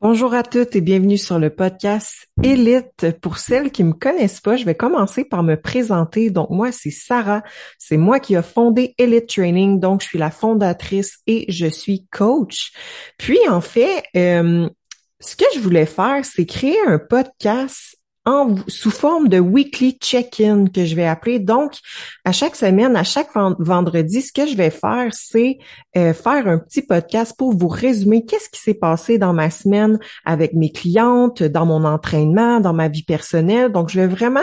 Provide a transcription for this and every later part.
Bonjour à toutes et bienvenue sur le podcast Élite. Pour celles qui me connaissent pas, je vais commencer par me présenter. Donc moi, c'est Sarah. C'est moi qui a fondé Elite Training. Donc je suis la fondatrice et je suis coach. Puis en fait, euh, ce que je voulais faire, c'est créer un podcast sous forme de weekly check-in que je vais appeler. Donc, à chaque semaine, à chaque vendredi, ce que je vais faire, c'est euh, faire un petit podcast pour vous résumer qu'est-ce qui s'est passé dans ma semaine avec mes clientes, dans mon entraînement, dans ma vie personnelle. Donc, je vais vraiment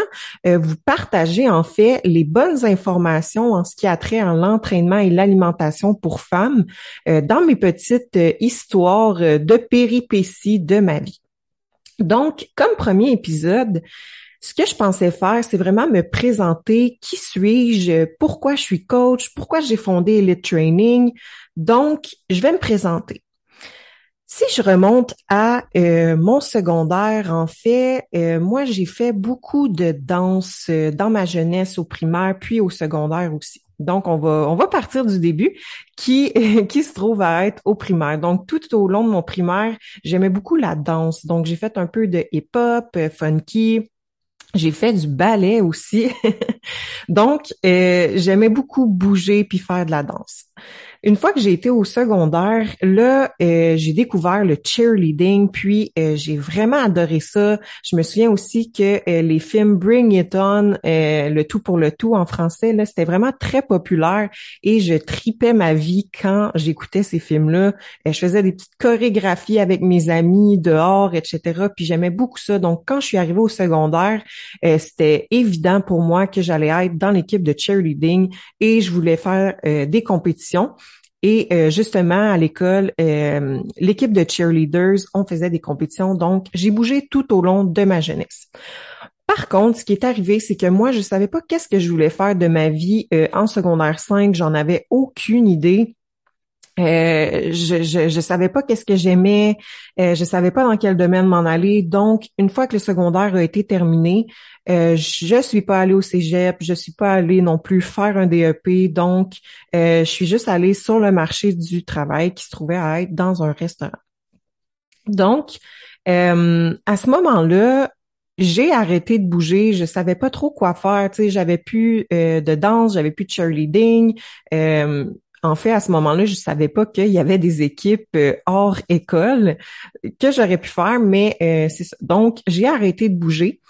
euh, vous partager en fait les bonnes informations en ce qui a trait à l'entraînement et l'alimentation pour femmes euh, dans mes petites histoires de péripéties de ma vie. Donc, comme premier épisode, ce que je pensais faire, c'est vraiment me présenter qui suis-je, pourquoi je suis coach, pourquoi j'ai fondé Elite Training. Donc, je vais me présenter. Si je remonte à euh, mon secondaire, en fait, euh, moi j'ai fait beaucoup de danse euh, dans ma jeunesse au primaire puis au secondaire aussi. Donc, on va, on va partir du début qui, qui se trouve à être au primaire. Donc, tout au long de mon primaire, j'aimais beaucoup la danse. Donc, j'ai fait un peu de hip-hop, euh, funky. J'ai fait du ballet aussi. Donc, euh, j'aimais beaucoup bouger puis faire de la danse. Une fois que j'ai été au secondaire, là, euh, j'ai découvert le cheerleading, puis euh, j'ai vraiment adoré ça. Je me souviens aussi que euh, les films Bring It On, le tout pour le tout en français, là, c'était vraiment très populaire et je tripais ma vie quand j'écoutais ces films-là. je faisais des petites chorégraphies avec mes amis dehors, etc. Puis j'aimais beaucoup ça. Donc, quand je suis arrivée au secondaire, c'était évident pour moi que j'allais être dans l'équipe de cheerleading et je voulais faire des compétitions. Et euh, justement, à l'école, euh, l'équipe de cheerleaders, on faisait des compétitions. Donc, j'ai bougé tout au long de ma jeunesse. Par contre, ce qui est arrivé, c'est que moi, je savais pas qu'est-ce que je voulais faire de ma vie euh, en secondaire 5. J'en avais aucune idée. Euh, je, je, je savais pas qu'est-ce que j'aimais, euh, je savais pas dans quel domaine m'en aller. Donc, une fois que le secondaire a été terminé, euh, je suis pas allée au cégep, je suis pas allée non plus faire un DEP. Donc, euh, je suis juste allée sur le marché du travail qui se trouvait à être dans un restaurant. Donc, euh, à ce moment-là, j'ai arrêté de bouger, je savais pas trop quoi faire, tu sais, j'avais plus de danse, j'avais plus de cheerleading, euh, en fait, à ce moment-là, je savais pas qu'il y avait des équipes euh, hors école que j'aurais pu faire, mais euh, c'est ça. Donc, j'ai arrêté de bouger.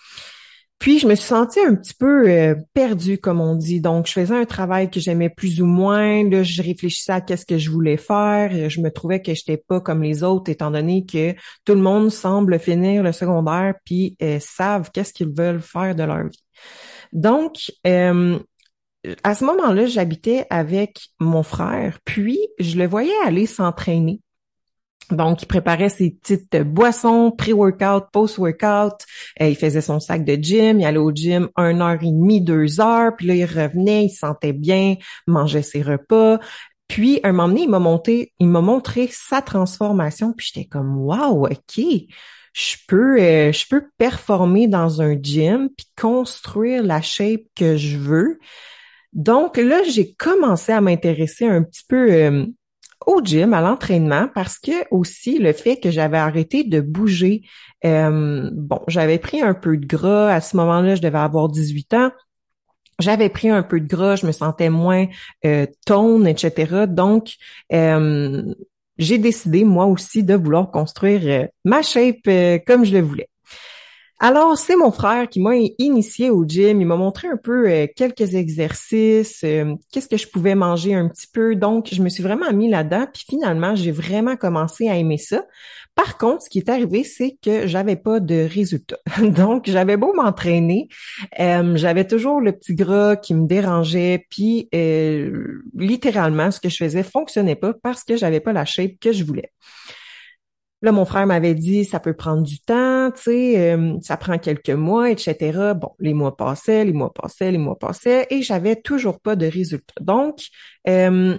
Puis, je me suis sentie un petit peu euh, perdue, comme on dit. Donc, je faisais un travail que j'aimais plus ou moins. Là, je réfléchissais à qu'est-ce que je voulais faire. Je me trouvais que j'étais pas comme les autres, étant donné que tout le monde semble finir le secondaire puis savent qu'est-ce qu'ils veulent faire de leur vie. Donc, à ce moment-là, j'habitais avec mon frère, puis je le voyais aller s'entraîner. Donc, il préparait ses petites boissons, pré-workout, post-workout. Euh, il faisait son sac de gym. Il allait au gym une heure et demie, deux heures. Puis là, il revenait, il se sentait bien, mangeait ses repas. Puis, un moment donné, il m'a monté, il m'a montré sa transformation. Puis j'étais comme, wow, ok, je peux, euh, je peux performer dans un gym puis construire la shape que je veux. Donc là, j'ai commencé à m'intéresser un petit peu euh, au gym, à l'entraînement, parce que aussi le fait que j'avais arrêté de bouger, euh, bon, j'avais pris un peu de gras. À ce moment-là, je devais avoir 18 ans. J'avais pris un peu de gras, je me sentais moins euh, tone, etc. Donc, euh, j'ai décidé moi aussi de vouloir construire ma shape comme je le voulais. Alors, c'est mon frère qui m'a initié au gym. Il m'a montré un peu euh, quelques exercices, euh, qu'est-ce que je pouvais manger un petit peu. Donc, je me suis vraiment mis là-dedans. Puis finalement, j'ai vraiment commencé à aimer ça. Par contre, ce qui est arrivé, c'est que j'avais pas de résultats. Donc, j'avais beau m'entraîner, euh, j'avais toujours le petit gras qui me dérangeait. Puis, littéralement, ce que je faisais fonctionnait pas parce que j'avais pas la shape que je voulais. Là, mon frère m'avait dit, ça peut prendre du temps, tu sais, euh, ça prend quelques mois, etc. Bon, les mois passaient, les mois passaient, les mois passaient, et j'avais toujours pas de résultats. Donc, euh,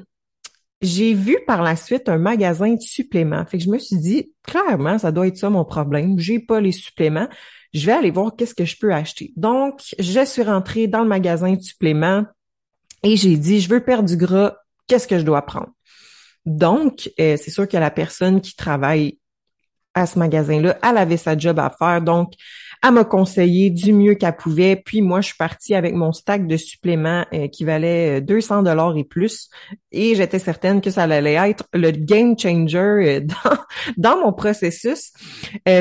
j'ai vu par la suite un magasin de suppléments. Fait que je me suis dit, clairement, ça doit être ça mon problème. J'ai pas les suppléments. Je vais aller voir qu'est-ce que je peux acheter. Donc, je suis rentrée dans le magasin de suppléments et j'ai dit, je veux perdre du gras. Qu'est-ce que je dois prendre? Donc, euh, c'est sûr que la personne qui travaille à ce magasin-là. Elle avait sa job à faire, donc elle m'a conseillé du mieux qu'elle pouvait. Puis moi, je suis partie avec mon stack de suppléments euh, qui valait 200 euh, dollars et plus, et j'étais certaine que ça allait être le game changer euh, dans, dans mon processus.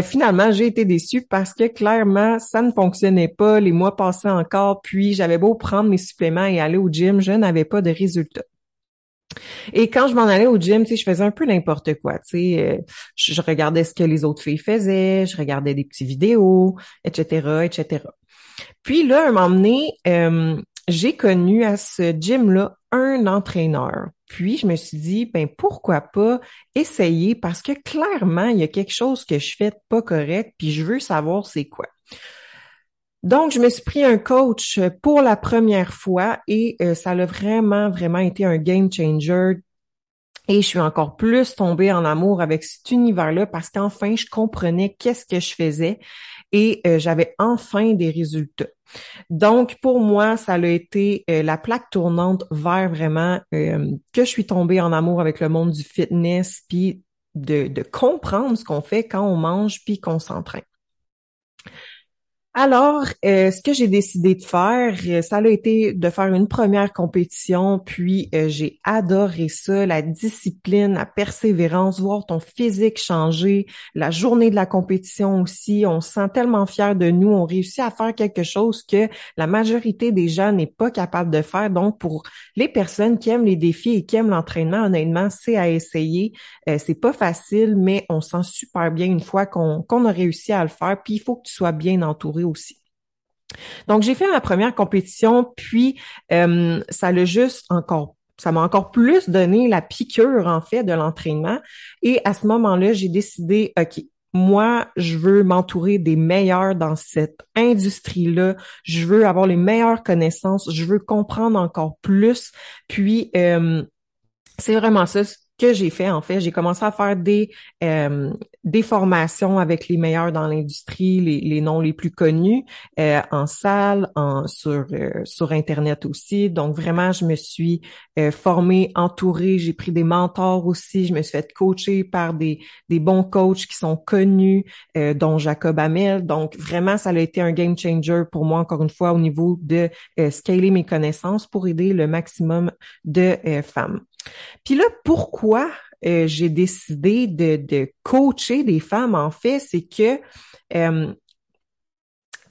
finalement, j'ai été déçue parce que clairement, ça ne fonctionnait pas. Les mois passaient encore, puis j'avais beau prendre mes suppléments et aller au gym, je n'avais pas de résultats. Et quand je m'en allais au gym, tu sais, je faisais un peu n'importe quoi. Tu sais, euh, je, regardais ce que les autres filles faisaient, je regardais des petites vidéos, etc., etc. Puis là, un moment donné, euh, j'ai connu à ce gym-là un entraîneur. Puis je me suis dit, ben pourquoi pas essayer? Parce que clairement, il y a quelque chose que je fais pas correct, puis je veux savoir c'est quoi. Donc, je me suis pris un coach pour la première fois et euh, ça a vraiment, vraiment été un game changer. Et je suis encore plus tombée en amour avec cet univers-là parce qu'enfin, je comprenais qu'est-ce que je faisais et euh, j'avais enfin des résultats. Donc, pour moi, ça a été euh, la plaque tournante vers vraiment que je suis tombée en amour avec le monde du fitness, puis de, de comprendre ce qu'on fait quand on mange, puis qu'on s'entraîne. Alors, euh, ce que j'ai décidé de faire, euh, ça a été de faire une première compétition, puis euh, j'ai adoré ça, la discipline, la persévérance, voir ton physique changer, la journée de la compétition aussi, on se sent tellement fier de nous, on réussit à faire quelque chose que la majorité des gens n'est pas capable de faire. Donc, pour les personnes qui aiment les défis et qui aiment l'entraînement, honnêtement, c'est à essayer. c'est pas facile, mais on sent super bien une fois qu'on qu'on a réussi à le faire, puis il faut que tu sois bien entouré aussi. Donc, j'ai fait ma première compétition, puis euh, ça l'a juste encore ça m'a encore plus donné la piqûre, en fait, de l'entraînement. Et à ce moment-là, j'ai décidé, OK, moi, je veux m'entourer des meilleurs dans cette industrie-là. Je veux avoir les meilleures connaissances. Je veux comprendre encore plus. Puis, euh, c'est vraiment ça que j'ai fait en fait, j'ai commencé à faire des euh, des formations avec les meilleurs dans l'industrie, les, les noms les plus connus euh, en salle, en sur euh, sur internet aussi. Donc vraiment, je me suis formée, entourée, j'ai pris des mentors aussi, je me suis fait coacher par des des bons coachs qui sont connus, dont Jacob Hamel. Donc vraiment, ça a été un game changer pour moi encore une fois au niveau de scaler mes connaissances pour aider le maximum de femmes. Puis là, pourquoi euh, j'ai décidé de, coacher des femmes, en fait, c'est que euh,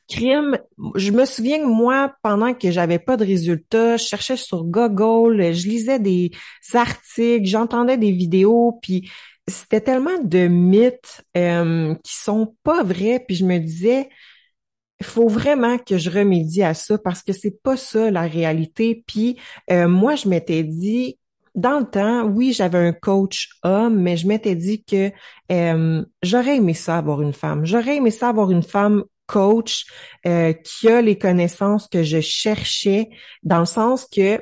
crime, je me souviens que moi, pendant que j'avais pas de résultats, je cherchais sur Google, je lisais des articles, j'entendais des vidéos, puis c'était tellement de mythes euh, qui sont pas vrais, puis je me disais, il faut vraiment que je remédie à ça parce que c'est pas ça la réalité. Puis euh, moi, je m'étais dit, dans le temps, oui, j'avais un coach homme, mais je m'étais dit que euh, j'aurais aimé ça avoir une femme. J'aurais aimé ça avoir une femme coach euh, qui a les connaissances que je cherchais, dans le sens que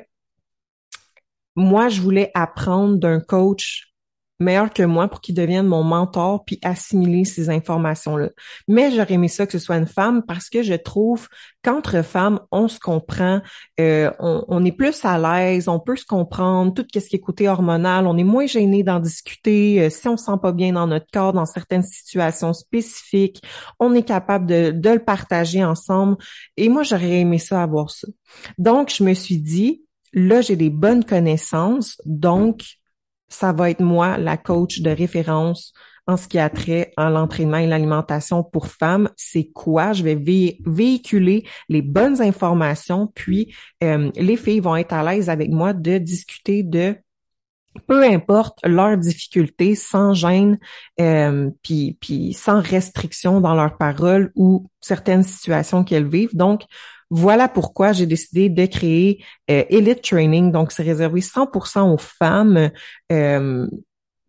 moi, je voulais apprendre d'un coach meilleur que moi pour qu'il devienne mon mentor puis assimiler ces informations-là. Mais j'aurais aimé ça que ce soit une femme parce que je trouve qu'entre femmes, on se comprend, euh, on, est plus à l'aise, on peut se comprendre, tout ce qui est côté hormonal, on est moins gêné d'en discuter. Euh, si on se sent pas bien dans notre corps, dans certaines situations spécifiques, on est capable de, de le partager ensemble. Et moi, j'aurais aimé ça avoir ça. Donc, je me suis dit, là, j'ai des bonnes connaissances, donc ça va être moi la coach de référence en ce qui a trait à l'entraînement et l'alimentation pour femmes. C'est quoi? Je vais véhiculer les bonnes informations, puis euh, les filles vont être à l'aise avec moi de discuter de peu importe leurs difficultés, sans gêne, euh, puis, puis sans restriction dans leurs paroles ou certaines situations qu'elles vivent. Donc, voilà pourquoi j'ai décidé de créer euh, Elite Training. Donc, c'est réservé 100% aux femmes. Euh,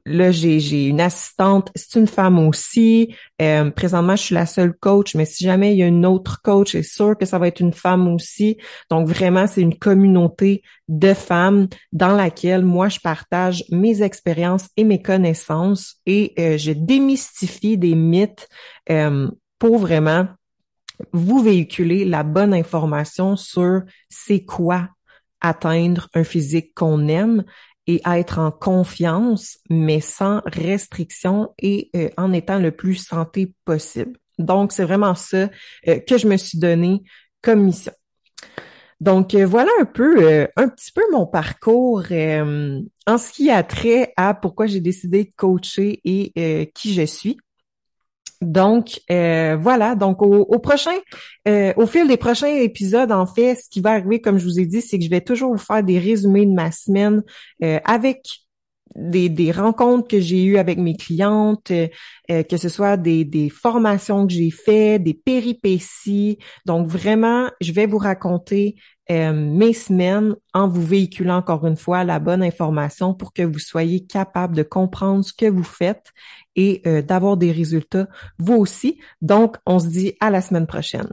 là, j'ai une assistante, c'est une femme aussi. Euh, présentement, je suis la seule coach, mais si jamais il y a une autre coach, c'est sûr que ça va être une femme aussi. Donc, vraiment, c'est une communauté de femmes dans laquelle moi, je partage mes expériences et mes connaissances et je démystifie des mythes pour vraiment vous véhiculez la bonne information sur c'est quoi atteindre un physique qu'on aime et être en confiance, mais sans restriction et euh, en étant le plus santé possible. Donc, c'est vraiment ça euh, que je me suis donné comme mission. Donc, euh, voilà un peu, un petit peu mon parcours en ce qui a trait à pourquoi j'ai décidé de coacher et qui je suis. Donc euh, voilà, donc au, prochain, euh, au fil des prochains épisodes, en fait, ce qui va arriver, comme je vous ai dit, c'est que je vais toujours vous faire des résumés de ma semaine euh, avec des, rencontres que j'ai eues avec mes clientes, que ce soit des, formations que j'ai fait, des péripéties. Donc vraiment, je vais vous raconter mes semaines en vous véhiculant encore une fois la bonne information pour que vous soyez capable de comprendre ce que vous faites et euh, d'avoir des résultats vous aussi. Donc, on se dit à la semaine prochaine.